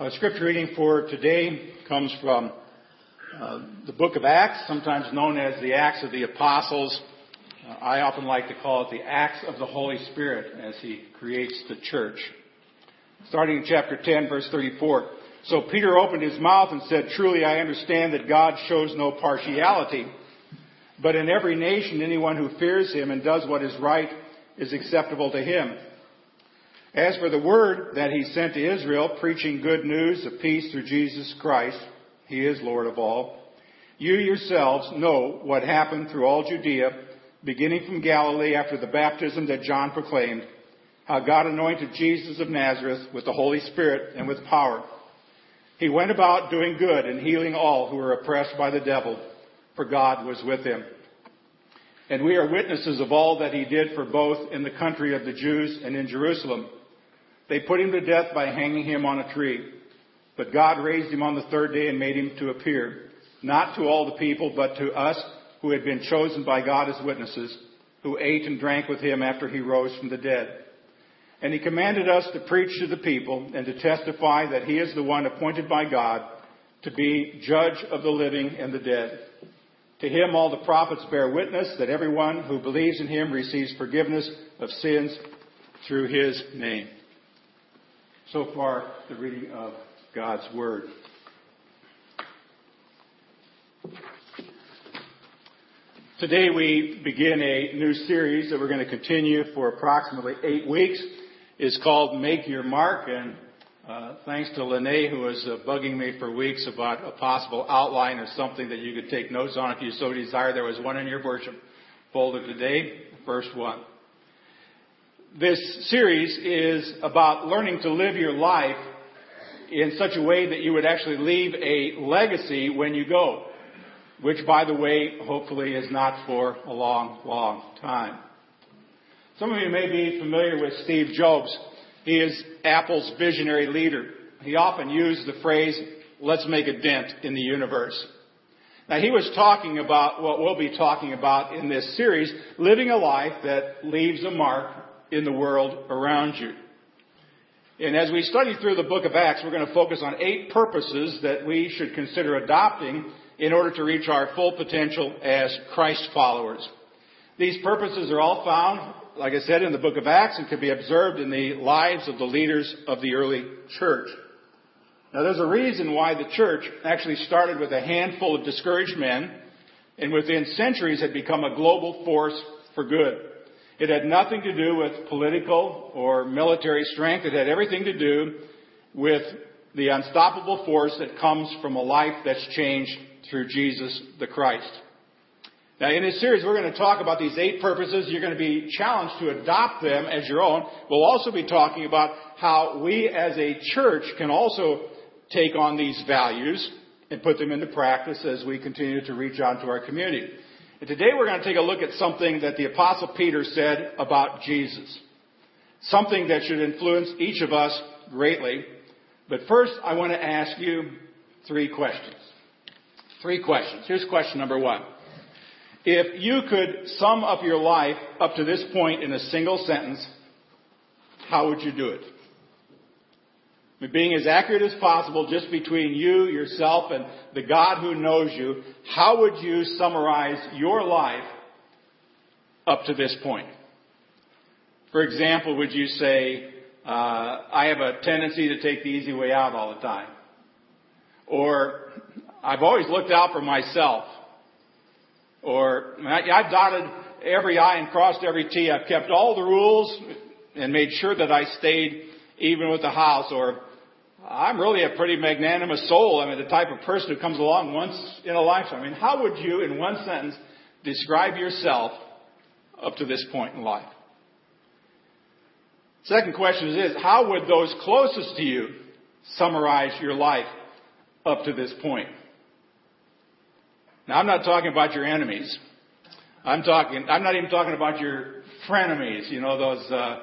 Our scripture reading for today comes from uh, the book of Acts, sometimes known as the Acts of the Apostles. Uh, I often like to call it the Acts of the Holy Spirit as he creates the church. Starting in chapter 10, verse 34. So Peter opened his mouth and said, Truly I understand that God shows no partiality, but in every nation anyone who fears him and does what is right is acceptable to him. As for the word that he sent to Israel, preaching good news of peace through Jesus Christ, he is Lord of all, you yourselves know what happened through all Judea, beginning from Galilee after the baptism that John proclaimed, how God anointed Jesus of Nazareth with the Holy Spirit and with power. He went about doing good and healing all who were oppressed by the devil, for God was with him. And we are witnesses of all that he did for both in the country of the Jews and in Jerusalem they put him to death by hanging him on a tree. But God raised him on the third day and made him to appear, not to all the people, but to us who had been chosen by God as witnesses, who ate and drank with him after he rose from the dead. And he commanded us to preach to the people and to testify that he is the one appointed by God to be judge of the living and the dead. To him all the prophets bear witness that everyone who believes in him receives forgiveness of sins through his name. So far, the reading of God's Word. Today we begin a new series that we're going to continue for approximately eight weeks. It's called Make Your Mark, and uh, thanks to Lene, who was uh, bugging me for weeks about a possible outline or something that you could take notes on if you so desire. There was one in your worship folder today, first one this series is about learning to live your life in such a way that you would actually leave a legacy when you go, which, by the way, hopefully is not for a long, long time. Some of you may be familiar with Steve Jobs. He is Apple's visionary leader. He often used the phrase, let's make a dent in the universe. Now he was talking about what we'll be talking about in this series, living a life that leaves a mark in the world around you. And as we study through the book of Acts, we're going to focus on eight purposes that we should consider adopting in order to reach our full potential as Christ followers. These purposes are all found, like I said, in the book of Acts and can be observed in the lives of the leaders of the early church. Now there's a reason why the church actually started with a handful of discouraged men and within centuries had become a global force for good. It had nothing to do with political or military strength. It had everything to do with the unstoppable force that comes from a life that's changed through Jesus the Christ. Now, in this series, we're going to talk about these eight purposes. You're going to be challenged to adopt them as your own. We'll also be talking about how we as a church can also take on these values and put them into practice as we continue to reach out to our community. And today we're going to take a look at something that the Apostle Peter said about Jesus. Something that should influence each of us greatly. But first, I want to ask you three questions. Three questions. Here's question number one. If you could sum up your life up to this point in a single sentence, how would you do it? Being as accurate as possible just between you, yourself, and the God who knows you, how would you summarize your life up to this point? For example, would you say, uh, I have a tendency to take the easy way out all the time? Or, I've always looked out for myself. Or, I've dotted every I and crossed every T. I've kept all the rules and made sure that I stayed even with the house. Or, I'm really a pretty magnanimous soul. I mean, the type of person who comes along once in a lifetime. I mean, how would you, in one sentence, describe yourself up to this point in life? Second question is how would those closest to you summarize your life up to this point? Now, I'm not talking about your enemies. I'm talking, I'm not even talking about your frenemies, you know, those, uh,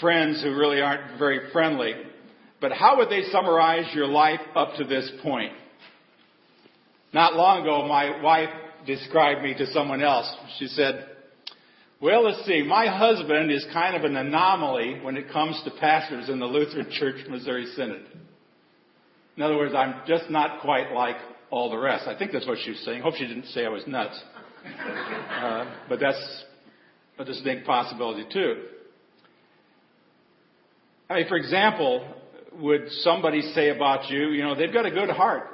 friends who really aren't very friendly. But how would they summarize your life up to this point? Not long ago, my wife described me to someone else. She said, well, let's see. My husband is kind of an anomaly when it comes to pastors in the Lutheran Church Missouri Synod. In other words, I'm just not quite like all the rest. I think that's what she was saying. Hope she didn't say I was nuts. Uh, but that's a distinct possibility too. I mean, for example, would somebody say about you, you know, they've got a good heart,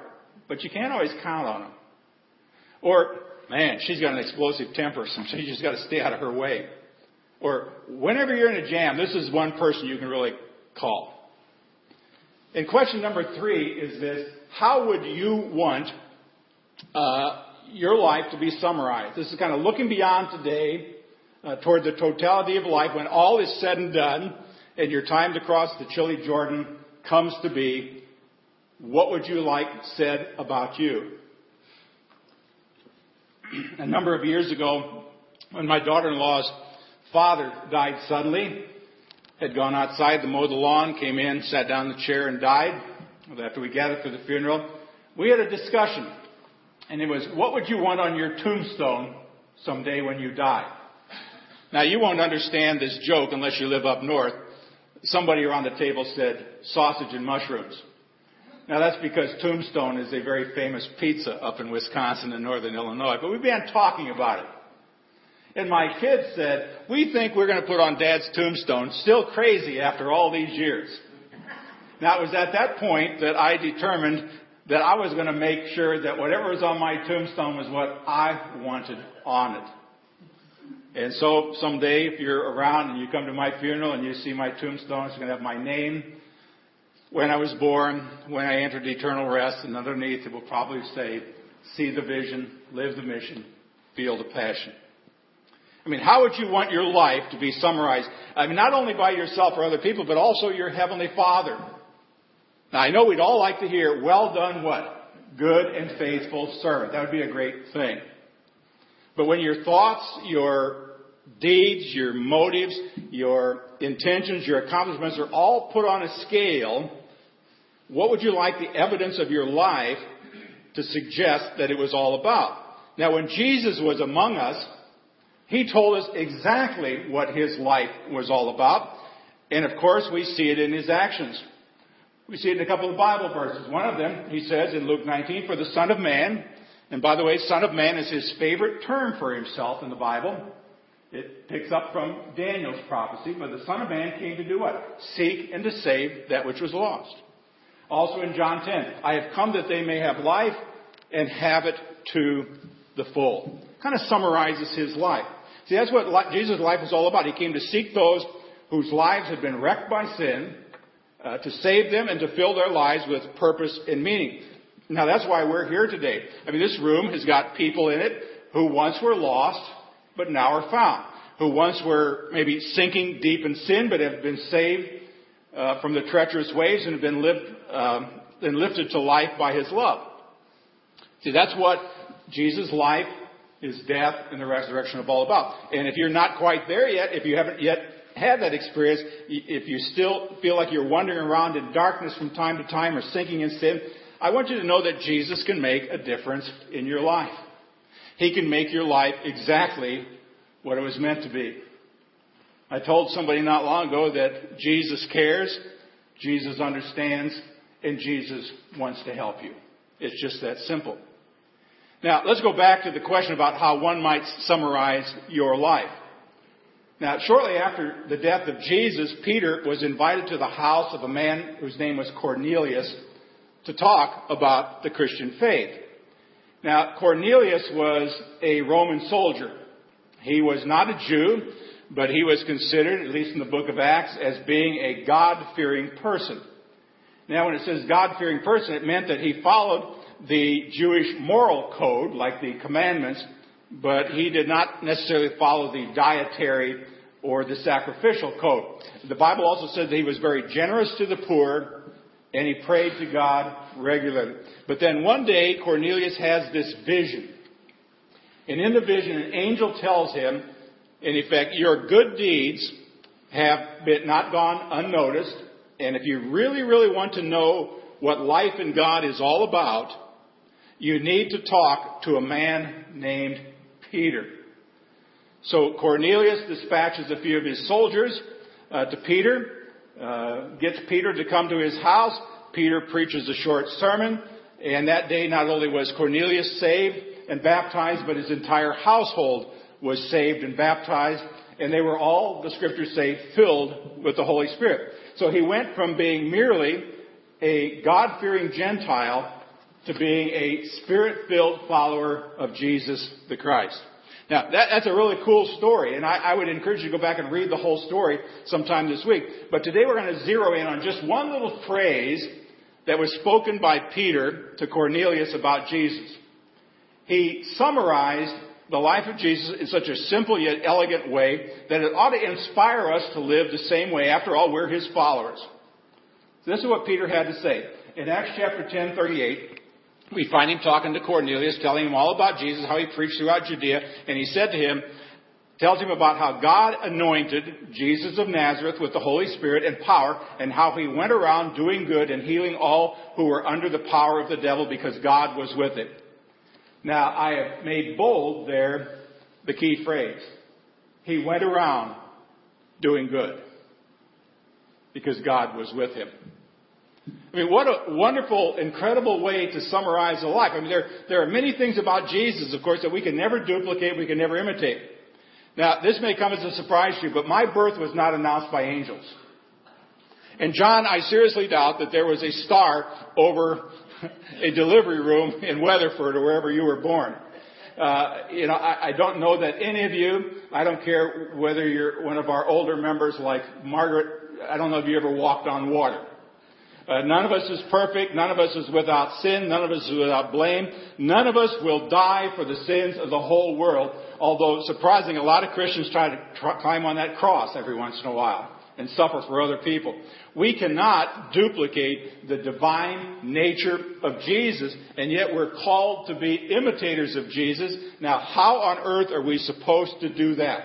but you can't always count on them. Or, man, she's got an explosive temper, so you just got to stay out of her way. Or, whenever you're in a jam, this is one person you can really call. And question number three is this How would you want uh, your life to be summarized? This is kind of looking beyond today uh, toward the totality of life when all is said and done and your time to cross the chilly Jordan comes to be. What would you like said about you? A number of years ago, when my daughter in law's father died suddenly, had gone outside to mow the lawn, came in, sat down in the chair, and died. After we gathered for the funeral, we had a discussion. And it was, what would you want on your tombstone someday when you die? Now, you won't understand this joke unless you live up north. Somebody around the table said, sausage and mushrooms. Now, that's because Tombstone is a very famous pizza up in Wisconsin and northern Illinois. But we began talking about it. And my kids said, We think we're going to put on Dad's tombstone, still crazy after all these years. Now, it was at that point that I determined that I was going to make sure that whatever was on my tombstone was what I wanted on it. And so someday, if you're around and you come to my funeral and you see my tombstone, it's going to have my name, when I was born, when I entered eternal rest, and underneath it will probably say, see the vision, live the mission, feel the passion. I mean, how would you want your life to be summarized? I mean, not only by yourself or other people, but also your Heavenly Father. Now, I know we'd all like to hear, well done what? Good and faithful servant. That would be a great thing. But when your thoughts, your deeds, your motives, your intentions, your accomplishments are all put on a scale, what would you like the evidence of your life to suggest that it was all about? Now, when Jesus was among us, he told us exactly what his life was all about. And of course, we see it in his actions. We see it in a couple of Bible verses. One of them, he says in Luke 19, for the Son of Man, and by the way, Son of Man is his favorite term for himself in the Bible. It picks up from Daniel's prophecy, but the Son of Man came to do what? Seek and to save that which was lost. Also in John 10, I have come that they may have life and have it to the full. Kind of summarizes his life. See, that's what Jesus' life was all about. He came to seek those whose lives had been wrecked by sin, uh, to save them and to fill their lives with purpose and meaning. Now that's why we're here today. I mean, this room has got people in it who once were lost, but now are found. Who once were maybe sinking deep in sin, but have been saved uh, from the treacherous waves and have been, lived, um, been lifted to life by His love. See, that's what Jesus' life his death and the resurrection are all about. And if you're not quite there yet, if you haven't yet had that experience, if you still feel like you're wandering around in darkness from time to time or sinking in sin, I want you to know that Jesus can make a difference in your life. He can make your life exactly what it was meant to be. I told somebody not long ago that Jesus cares, Jesus understands, and Jesus wants to help you. It's just that simple. Now, let's go back to the question about how one might summarize your life. Now, shortly after the death of Jesus, Peter was invited to the house of a man whose name was Cornelius to talk about the Christian faith. Now, Cornelius was a Roman soldier. He was not a Jew, but he was considered, at least in the book of Acts, as being a God-fearing person. Now, when it says God-fearing person, it meant that he followed the Jewish moral code, like the commandments, but he did not necessarily follow the dietary or the sacrificial code. The Bible also says that he was very generous to the poor and he prayed to God regularly. But then one day Cornelius has this vision. And in the vision, an angel tells him, in effect, your good deeds have been not gone unnoticed. And if you really, really want to know what life in God is all about, you need to talk to a man named Peter. So Cornelius dispatches a few of his soldiers uh, to Peter, uh, gets Peter to come to his house. Peter preaches a short sermon, and that day not only was Cornelius saved and baptized, but his entire household was saved and baptized, and they were all, the scriptures say, filled with the Holy Spirit. So he went from being merely a God-fearing Gentile to being a spirit-filled follower of Jesus the Christ. Now, that, that's a really cool story, and I, I, would encourage you to go back and read the whole story sometime this week. But today we're going to zero in on just one little phrase that was spoken by Peter to Cornelius about Jesus. He summarized the life of Jesus in such a simple yet elegant way that it ought to inspire us to live the same way. After all, we're his followers. This is what Peter had to say. In Acts chapter 10, 38, we find him talking to Cornelius, telling him all about Jesus, how he preached throughout Judea, and he said to him, tells him about how God anointed Jesus of Nazareth with the Holy Spirit and power, and how he went around doing good and healing all who were under the power of the devil because God was with him. Now, I have made bold there the key phrase. He went around doing good because God was with him. I mean, what a wonderful, incredible way to summarize a life. I mean, there, there are many things about Jesus, of course, that we can never duplicate, we can never imitate. Now, this may come as a surprise to you, but my birth was not announced by angels. And John, I seriously doubt that there was a star over a delivery room in Weatherford or wherever you were born. Uh, you know, I, I don't know that any of you, I don't care whether you're one of our older members like Margaret, I don't know if you ever walked on water. Uh, none of us is perfect. None of us is without sin. None of us is without blame. None of us will die for the sins of the whole world. Although surprising, a lot of Christians try to climb on that cross every once in a while and suffer for other people. We cannot duplicate the divine nature of Jesus, and yet we're called to be imitators of Jesus. Now, how on earth are we supposed to do that?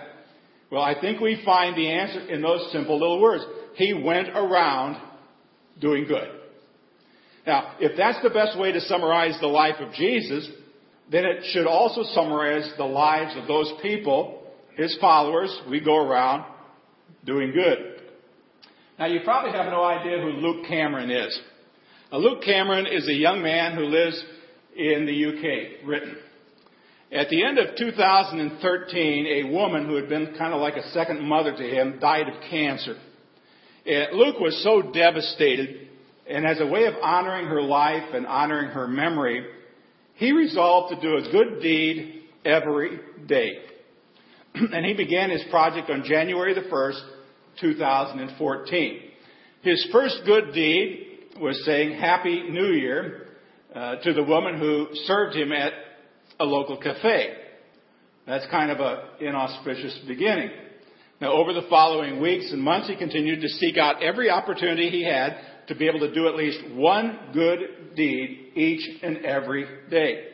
Well, I think we find the answer in those simple little words. He went around doing good. Now, if that's the best way to summarize the life of Jesus, then it should also summarize the lives of those people, his followers. We go around doing good. Now, you probably have no idea who Luke Cameron is. Now, Luke Cameron is a young man who lives in the UK, Britain. At the end of 2013, a woman who had been kind of like a second mother to him died of cancer. Luke was so devastated, and as a way of honoring her life and honoring her memory, he resolved to do a good deed every day. and he began his project on January the 1st, 2014. His first good deed was saying Happy New Year uh, to the woman who served him at a local cafe. That's kind of an inauspicious beginning. Now, over the following weeks and months, he continued to seek out every opportunity he had to be able to do at least one good deed each and every day.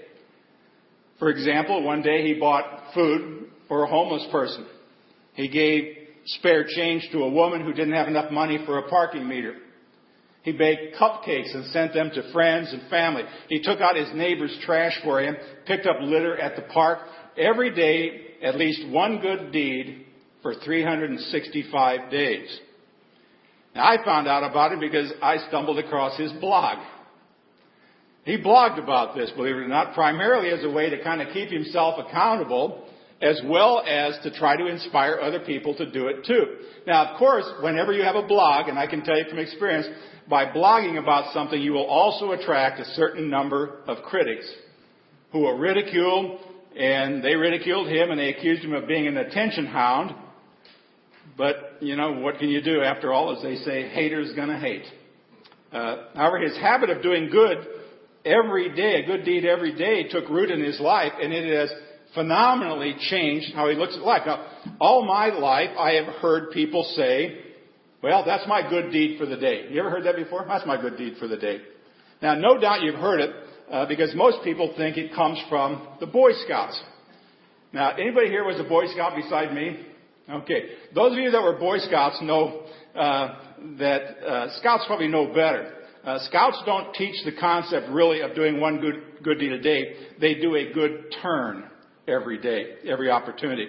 For example, one day he bought food for a homeless person. He gave spare change to a woman who didn't have enough money for a parking meter. He baked cupcakes and sent them to friends and family. He took out his neighbor's trash for him, picked up litter at the park. Every day, at least one good deed for 365 days. Now, I found out about it because I stumbled across his blog. He blogged about this, believe it or not, primarily as a way to kind of keep himself accountable as well as to try to inspire other people to do it too. Now, of course, whenever you have a blog, and I can tell you from experience, by blogging about something, you will also attract a certain number of critics who will ridicule, and they ridiculed him and they accused him of being an attention hound. But, you know, what can you do? After all, as they say, haters gonna hate. Uh, however, his habit of doing good every day, a good deed every day, took root in his life, and it has phenomenally changed how he looks at life. Now, all my life, I have heard people say, well, that's my good deed for the day. You ever heard that before? That's my good deed for the day. Now, no doubt you've heard it, uh, because most people think it comes from the Boy Scouts. Now, anybody here was a Boy Scout beside me? Okay. Those of you that were Boy Scouts know uh, that uh, Scouts probably know better. Uh, Scouts don't teach the concept really of doing one good good deed a day. They do a good turn every day, every opportunity.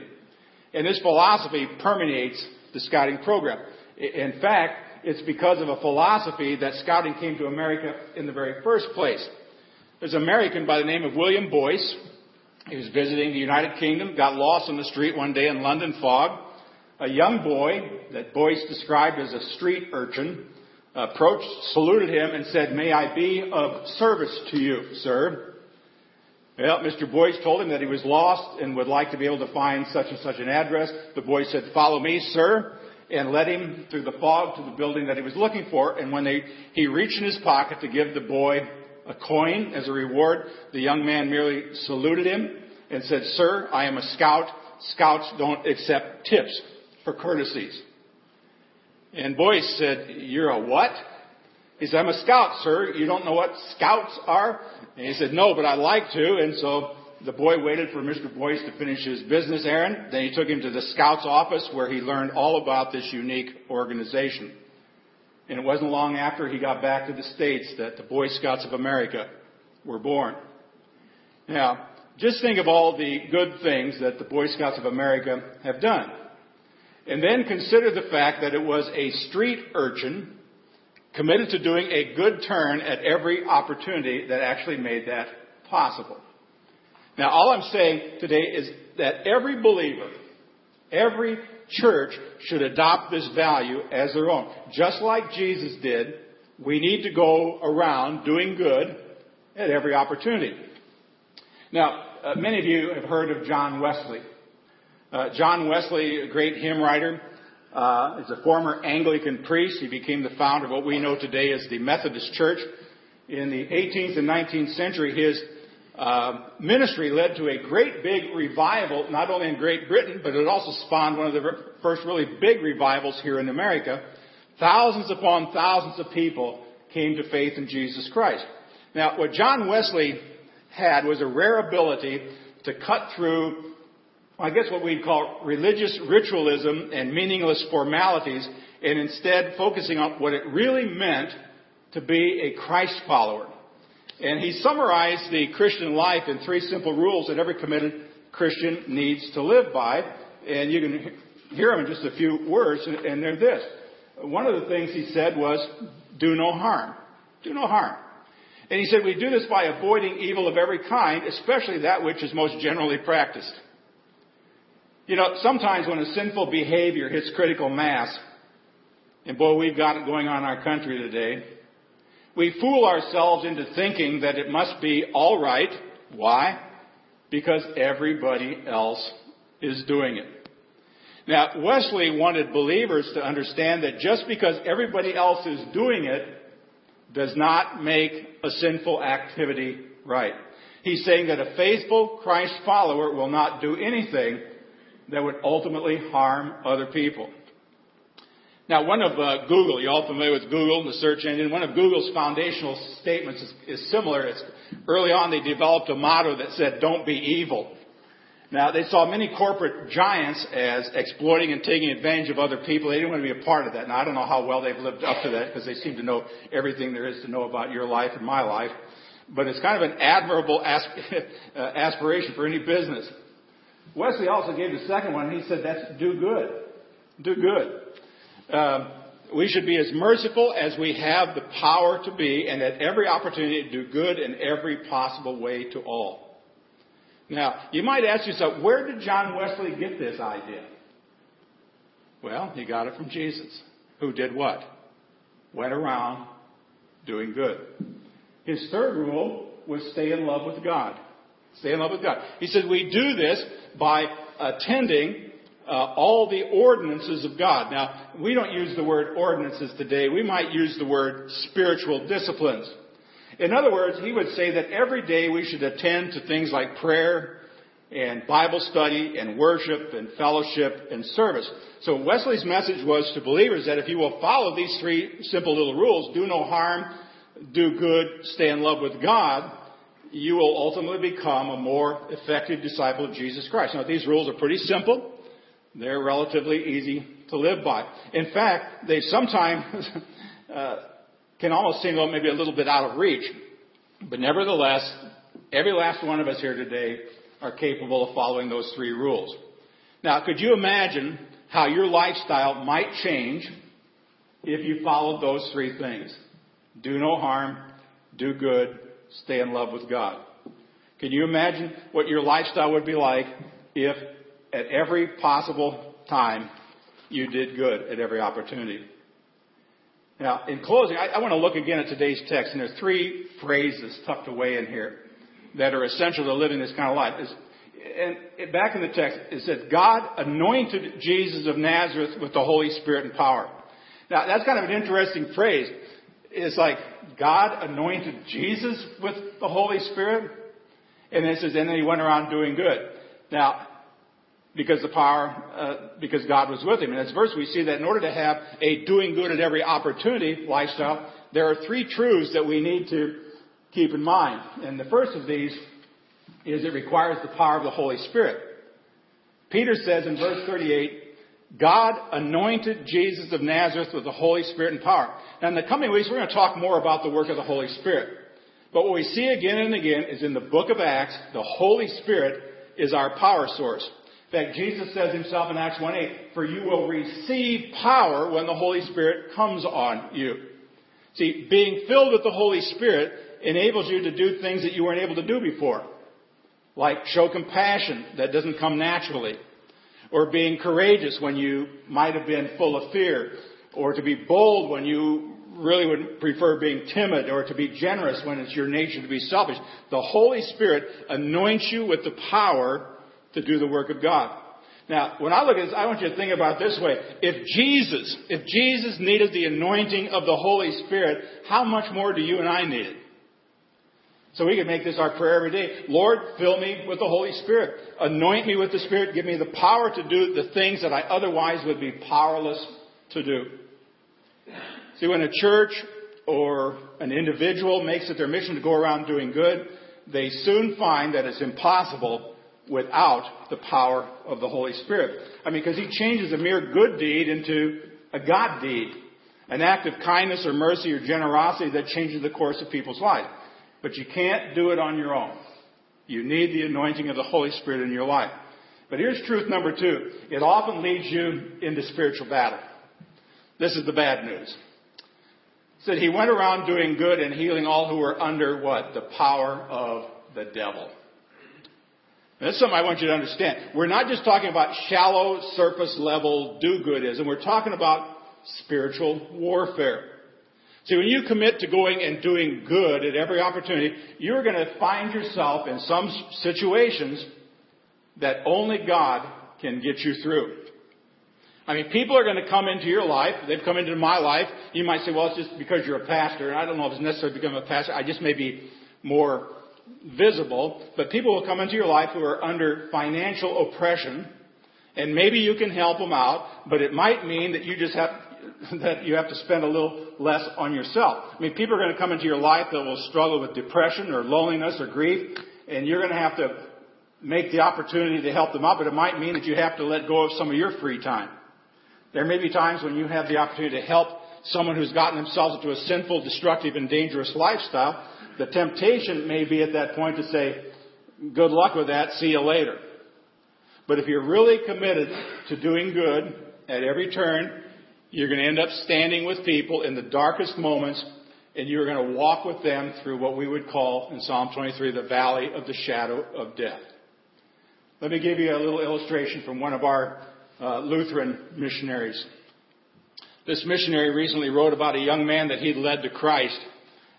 And this philosophy permeates the Scouting program. In fact, it's because of a philosophy that scouting came to America in the very first place. There's an American by the name of William Boyce. He was visiting the United Kingdom, got lost on the street one day in London fog. A young boy that Boyce described as a street urchin approached, saluted him, and said, May I be of service to you, sir? Well, Mr. Boyce told him that he was lost and would like to be able to find such and such an address. The boy said, Follow me, sir, and led him through the fog to the building that he was looking for. And when they, he reached in his pocket to give the boy a coin as a reward, the young man merely saluted him and said, Sir, I am a scout. Scouts don't accept tips for courtesies. And Boyce said, You're a what? He said, I'm a scout, sir. You don't know what scouts are? And he said, No, but I'd like to. And so the boy waited for Mr. Boyce to finish his business errand. Then he took him to the scout's office where he learned all about this unique organization. And it wasn't long after he got back to the States that the Boy Scouts of America were born. Now, just think of all the good things that the Boy Scouts of America have done. And then consider the fact that it was a street urchin committed to doing a good turn at every opportunity that actually made that possible. Now, all I'm saying today is that every believer, every church should adopt this value as their own. Just like Jesus did, we need to go around doing good at every opportunity. Now, uh, many of you have heard of John Wesley. Uh, John Wesley, a great hymn writer, uh, is a former Anglican priest. He became the founder of what we know today as the Methodist Church. In the 18th and 19th century, his uh, ministry led to a great big revival, not only in Great Britain, but it also spawned one of the first really big revivals here in America. Thousands upon thousands of people came to faith in Jesus Christ. Now, what John Wesley had was a rare ability to cut through I guess what we'd call religious ritualism and meaningless formalities, and instead focusing on what it really meant to be a Christ follower. And he summarized the Christian life in three simple rules that every committed Christian needs to live by. And you can hear them in just a few words, and they're this. One of the things he said was, do no harm. Do no harm. And he said, we do this by avoiding evil of every kind, especially that which is most generally practiced. You know, sometimes when a sinful behavior hits critical mass, and boy, we've got it going on in our country today, we fool ourselves into thinking that it must be all right. Why? Because everybody else is doing it. Now, Wesley wanted believers to understand that just because everybody else is doing it does not make a sinful activity right. He's saying that a faithful Christ follower will not do anything that would ultimately harm other people. Now, one of uh, Google, you all familiar with Google, the search engine? One of Google's foundational statements is, is similar. It's, early on, they developed a motto that said, "Don't be evil." Now, they saw many corporate giants as exploiting and taking advantage of other people. They didn't want to be a part of that. Now, I don't know how well they've lived up to that because they seem to know everything there is to know about your life and my life. But it's kind of an admirable asp- uh, aspiration for any business. Wesley also gave the second one. He said, that's do good. Do good. Um, we should be as merciful as we have the power to be, and at every opportunity do good in every possible way to all. Now, you might ask yourself, where did John Wesley get this idea? Well, he got it from Jesus, who did what? Went around doing good. His third rule was stay in love with God. Stay in love with God. He said, we do this by attending uh, all the ordinances of God. Now, we don't use the word ordinances today. We might use the word spiritual disciplines. In other words, he would say that every day we should attend to things like prayer and Bible study and worship and fellowship and service. So Wesley's message was to believers that if you will follow these three simple little rules, do no harm, do good, stay in love with God, you will ultimately become a more effective disciple of Jesus Christ. Now, these rules are pretty simple. They're relatively easy to live by. In fact, they sometimes uh, can almost seem maybe a little bit out of reach. But nevertheless, every last one of us here today are capable of following those three rules. Now, could you imagine how your lifestyle might change if you followed those three things. Do no harm, do good, stay in love with God. Can you imagine what your lifestyle would be like if at every possible time you did good at every opportunity? Now, in closing, I, I want to look again at today's text, and there's three phrases tucked away in here that are essential to living this kind of life. It's, and back in the text, it said, God anointed Jesus of Nazareth with the Holy Spirit and power. Now, that's kind of an interesting phrase. It's like, God anointed Jesus with the Holy Spirit? And then it says, and then he went around doing good. Now, because the power, uh, because God was with him. In this verse, we see that in order to have a doing good at every opportunity lifestyle, there are three truths that we need to keep in mind. And the first of these is it requires the power of the Holy Spirit. Peter says in verse 38, God anointed Jesus of Nazareth with the Holy Spirit and power. Now in the coming weeks, we're going to talk more about the work of the Holy Spirit. But what we see again and again is in the book of Acts, the Holy Spirit is our power source. In fact, Jesus says himself in Acts 1.8, for you will receive power when the Holy Spirit comes on you. See, being filled with the Holy Spirit enables you to do things that you weren't able to do before. Like show compassion that doesn't come naturally. Or being courageous when you might have been full of fear. Or to be bold when you really would prefer being timid or to be generous when it's your nature to be selfish. The Holy Spirit anoints you with the power to do the work of God. Now, when I look at this, I want you to think about this way. If Jesus, if Jesus needed the anointing of the Holy Spirit, how much more do you and I need it? So we can make this our prayer every day. Lord, fill me with the Holy Spirit. Anoint me with the Spirit. Give me the power to do the things that I otherwise would be powerless to do. See, when a church or an individual makes it their mission to go around doing good, they soon find that it's impossible without the power of the Holy Spirit. I mean, because He changes a mere good deed into a God deed. An act of kindness or mercy or generosity that changes the course of people's lives. But you can't do it on your own. You need the anointing of the Holy Spirit in your life. But here's truth number two. It often leads you into spiritual battle. This is the bad news. It said he went around doing good and healing all who were under what? The power of the devil. And that's something I want you to understand. We're not just talking about shallow, surface level do-goodism. We're talking about spiritual warfare. See, when you commit to going and doing good at every opportunity, you're going to find yourself in some situations that only God can get you through. I mean, people are going to come into your life. They've come into my life. You might say, well, it's just because you're a pastor. And I don't know if it's necessary to become a pastor. I just may be more visible. But people will come into your life who are under financial oppression. And maybe you can help them out. But it might mean that you just have that you have to spend a little less on yourself. I mean, people are going to come into your life that will struggle with depression or loneliness or grief, and you're going to have to make the opportunity to help them out, but it might mean that you have to let go of some of your free time. There may be times when you have the opportunity to help someone who's gotten themselves into a sinful, destructive, and dangerous lifestyle. The temptation may be at that point to say, good luck with that, see you later. But if you're really committed to doing good at every turn, you're going to end up standing with people in the darkest moments, and you're going to walk with them through what we would call in Psalm 23 the valley of the shadow of death. Let me give you a little illustration from one of our uh, Lutheran missionaries. This missionary recently wrote about a young man that he'd led to Christ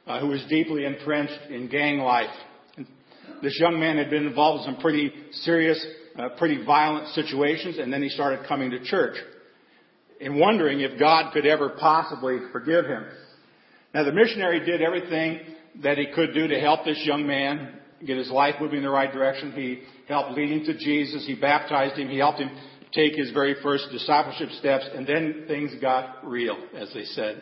uh, who was deeply entrenched in gang life. And this young man had been involved in some pretty serious, uh, pretty violent situations, and then he started coming to church and wondering if God could ever possibly forgive him. Now the missionary did everything that he could do to help this young man get his life moving in the right direction. He helped lead him to Jesus. He baptized him. He helped him take his very first discipleship steps. And then things got real, as they said.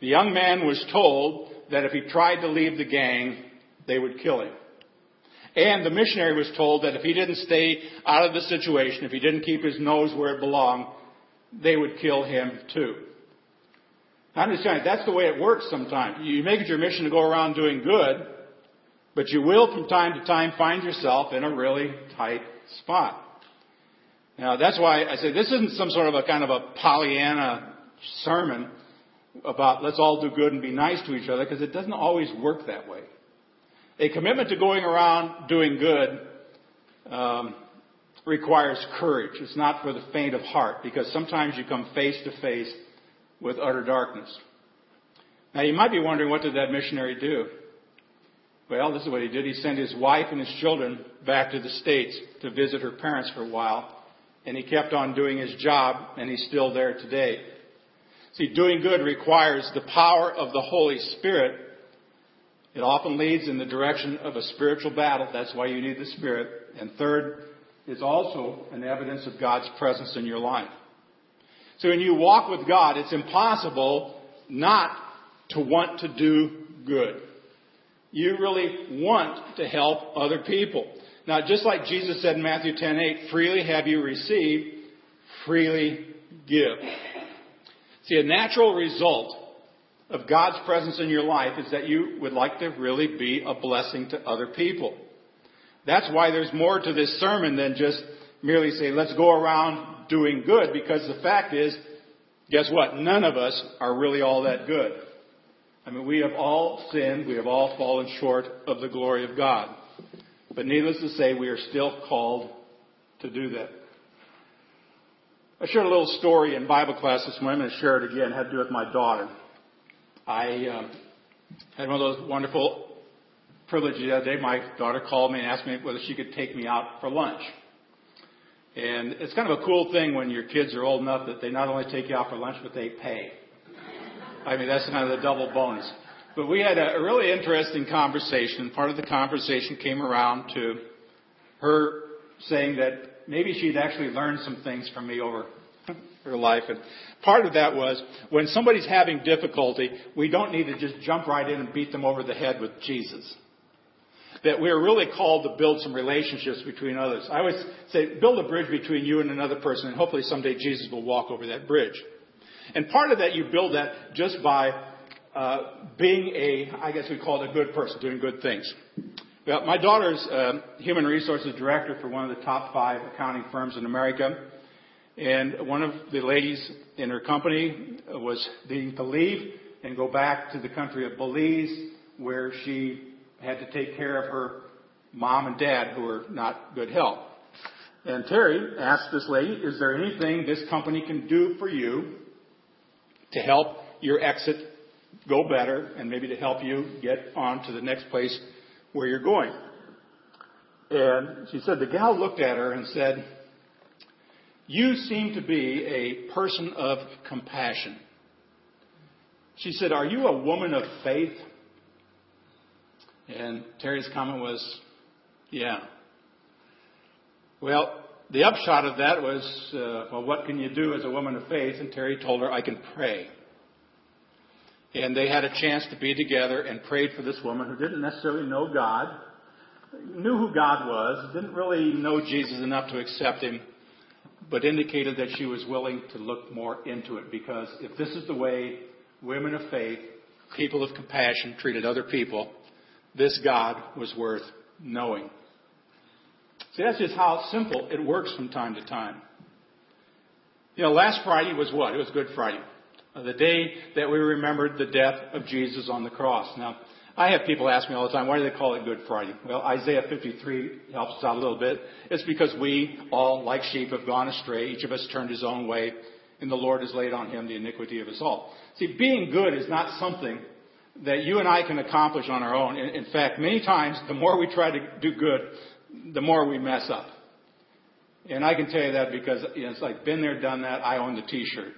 The young man was told that if he tried to leave the gang, they would kill him. And the missionary was told that if he didn't stay out of the situation, if he didn't keep his nose where it belonged, they would kill him too. I'm just saying, that's the way it works sometimes. You make it your mission to go around doing good, but you will from time to time find yourself in a really tight spot. Now that's why I say this isn't some sort of a kind of a Pollyanna sermon. about let's all do good and be nice to each other because it doesn't always work that way. A commitment to going around doing good um, requires courage. It's not for the faint of heart because sometimes you come face to face with utter darkness. Now you might be wondering what did that missionary do? Well, this is what he did. He sent his wife and his children back to the States to visit her parents for a while. And he kept on doing his job, and he's still there today. See, doing good requires the power of the Holy Spirit. It often leads in the direction of a spiritual battle. That's why you need the Spirit. And third, is also an evidence of God's presence in your life. So when you walk with God, it's impossible not to want to do good. You really want to help other people. Now, just like Jesus said in Matthew 10:8, freely have you received, freely give. See, a natural result of God's presence in your life is that you would like to really be a blessing to other people. That's why there's more to this sermon than just merely say, let's go around doing good, because the fact is, guess what? None of us are really all that good. I mean, we have all sinned. We have all fallen short of the glory of God. But needless to say, we are still called to do that. I shared a little story in Bible class this morning. I'm going to share it again. It had to do with my daughter. I um, had one of those wonderful privileges the other day. My daughter called me and asked me whether she could take me out for lunch. And it's kind of a cool thing when your kids are old enough that they not only take you out for lunch, but they pay. I mean, that's kind of the double bonus. But we had a really interesting conversation. Part of the conversation came around to her saying that maybe she'd actually learned some things from me over her life. And part of that was when somebody's having difficulty, we don't need to just jump right in and beat them over the head with Jesus. That we're really called to build some relationships between others. I always say, build a bridge between you and another person, and hopefully someday Jesus will walk over that bridge. And part of that, you build that just by uh, being a, I guess we call it a good person, doing good things. Well, my daughter's uh, human resources director for one of the top five accounting firms in America. And one of the ladies in her company was needing to leave and go back to the country of Belize, where she had to take care of her mom and dad who were not good health. And Terry asked this lady, is there anything this company can do for you to help your exit go better and maybe to help you get on to the next place where you're going. And she said, the gal looked at her and said, you seem to be a person of compassion. She said, are you a woman of faith? And Terry's comment was, yeah. Well, the upshot of that was, uh, well, what can you do as a woman of faith? And Terry told her, I can pray. And they had a chance to be together and prayed for this woman who didn't necessarily know God, knew who God was, didn't really know Jesus enough to accept him, but indicated that she was willing to look more into it because if this is the way women of faith, people of compassion treated other people, this God was worth knowing. See, that's just how simple it works from time to time. You know, last Friday was what? It was Good Friday. Uh, the day that we remembered the death of Jesus on the cross. Now, I have people ask me all the time, why do they call it Good Friday? Well, Isaiah 53 helps us out a little bit. It's because we all, like sheep, have gone astray. Each of us turned his own way, and the Lord has laid on him the iniquity of us all. See, being good is not something that you and I can accomplish on our own. In, in fact, many times, the more we try to do good, the more we mess up. And I can tell you that because you know, it's like been there, done that. I own the T-shirt.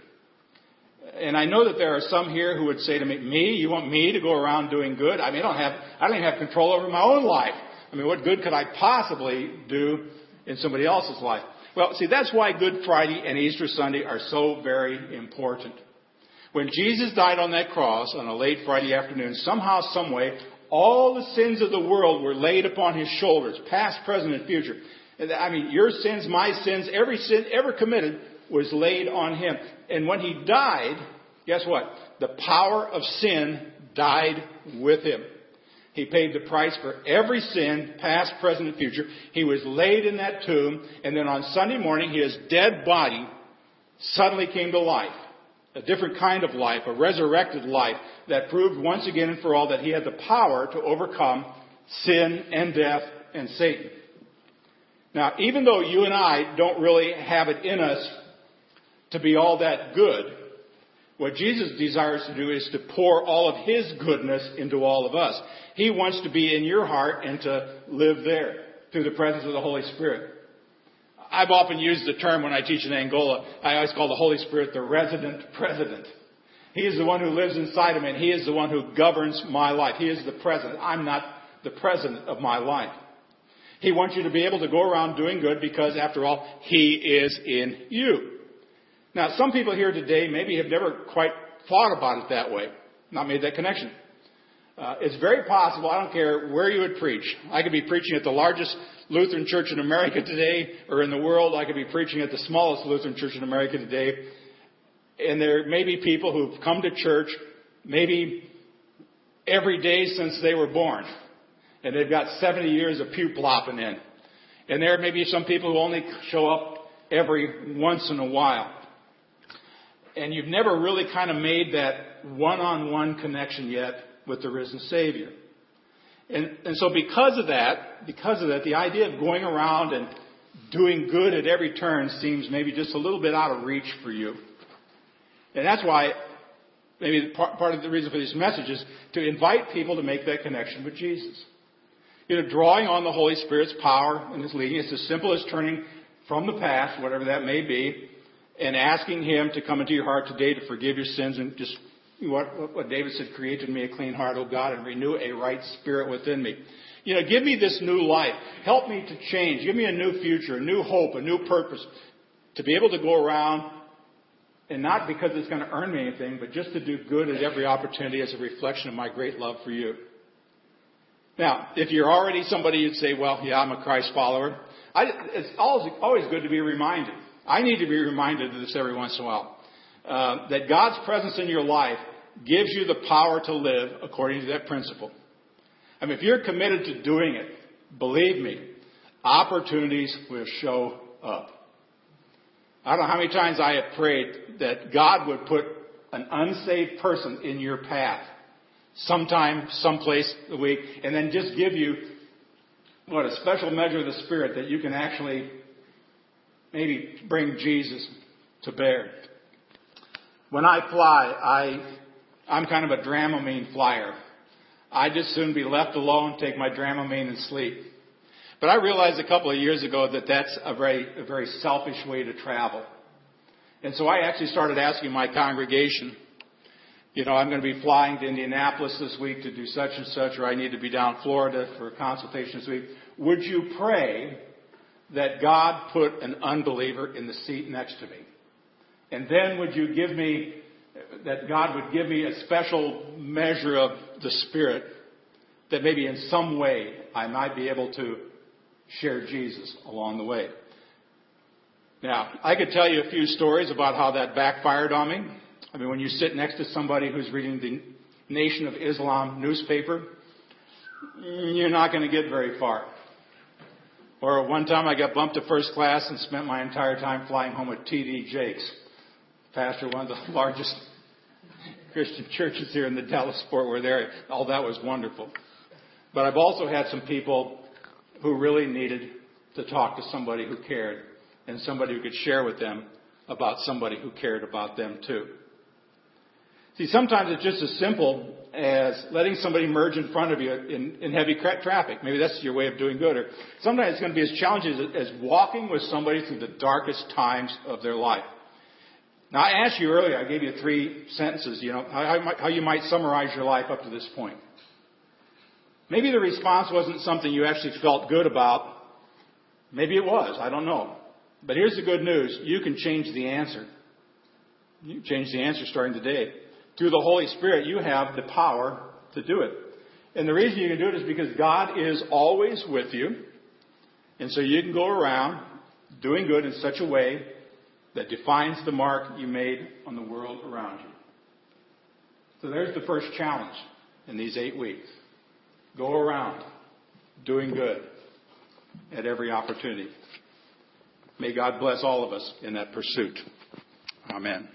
And I know that there are some here who would say to me, "Me? You want me to go around doing good? I mean, I don't have, I don't even have control over my own life. I mean, what good could I possibly do in somebody else's life?" Well, see, that's why Good Friday and Easter Sunday are so very important. When Jesus died on that cross on a late Friday afternoon, somehow, someway, all the sins of the world were laid upon his shoulders, past, present, and future. I mean, your sins, my sins, every sin ever committed was laid on him. And when he died, guess what? The power of sin died with him. He paid the price for every sin, past, present, and future. He was laid in that tomb, and then on Sunday morning, his dead body suddenly came to life. A different kind of life, a resurrected life that proved once again and for all that he had the power to overcome sin and death and Satan. Now, even though you and I don't really have it in us to be all that good, what Jesus desires to do is to pour all of His goodness into all of us. He wants to be in your heart and to live there through the presence of the Holy Spirit. I've often used the term when I teach in Angola, I always call the Holy Spirit the resident president. He is the one who lives inside of me and He is the one who governs my life. He is the president. I'm not the president of my life. He wants you to be able to go around doing good because after all, He is in you. Now, some people here today maybe have never quite thought about it that way, not made that connection. Uh, it's very possible, I don't care where you would preach. I could be preaching at the largest Lutheran church in America today or in the world. I could be preaching at the smallest Lutheran church in America today. And there may be people who've come to church maybe every day since they were born. And they've got 70 years of pew plopping in. And there may be some people who only show up every once in a while and you've never really kind of made that one-on-one connection yet with the risen Savior. And, and so because of that, because of that, the idea of going around and doing good at every turn seems maybe just a little bit out of reach for you. And that's why maybe part, part of the reason for this message is to invite people to make that connection with Jesus. You know, drawing on the Holy Spirit's power and His leading. It's as simple as turning from the past, whatever that may be, and asking Him to come into your heart today to forgive your sins and just what, what David said, create in me a clean heart, O God, and renew a right spirit within me. You know, give me this new life. Help me to change. Give me a new future, a new hope, a new purpose. To be able to go around and not because it's going to earn me anything, but just to do good at every opportunity as a reflection of my great love for you. Now, if you're already somebody you'd say, well, yeah, I'm a Christ follower, I, it's always, always good to be reminded. I need to be reminded of this every once in a while. Uh, that God's presence in your life gives you the power to live according to that principle. I mean, if you're committed to doing it, believe me, opportunities will show up. I don't know how many times I have prayed that God would put an unsaved person in your path sometime, someplace a week, and then just give you what a special measure of the Spirit that you can actually maybe bring Jesus to bear. When I fly, I, I'm kind of a Dramamine flyer. I'd just soon be left alone, take my Dramamine and sleep. But I realized a couple of years ago that that's a very, a very selfish way to travel. And so I actually started asking my congregation, you know, I'm going to be flying to Indianapolis this week to do such and such, or I need to be down Florida for a consultation this week. Would you pray that God put an unbeliever in the seat next to me? And then would you give me, that God would give me a special measure of the Spirit that maybe in some way I might be able to share Jesus along the way. Now, I could tell you a few stories about how that backfired on me. I mean, when you sit next to somebody who's reading the Nation of Islam newspaper, you're not going to get very far. Or one time I got bumped to first class and spent my entire time flying home with T.D. Jakes, pastor one of the largest Christian churches here in the Dallas Fort Worth area. All that was wonderful. But I've also had some people who really needed to talk to somebody who cared and somebody who could share with them about somebody who cared about them too. See, sometimes it's just as simple as letting somebody merge in front of you in, in heavy traffic. Maybe that's your way of doing good. Or sometimes it's going to be as challenging as, as walking with somebody through the darkest times of their life. Now, I asked you earlier, I gave you three sentences, you know, how, how you might summarize your life up to this point. Maybe the response wasn't something you actually felt good about. Maybe it was. I don't know. But here's the good news. You can change the answer. You can change the answer starting today through the Holy Spirit, you have the power to do it. And the reason you can do it is because God is always with you. And so you can go around doing good in such a way that defines the mark you made on the world around you. So there's the first challenge in these eight weeks. Go around doing good at every opportunity. May God bless all of us in that pursuit. Amen.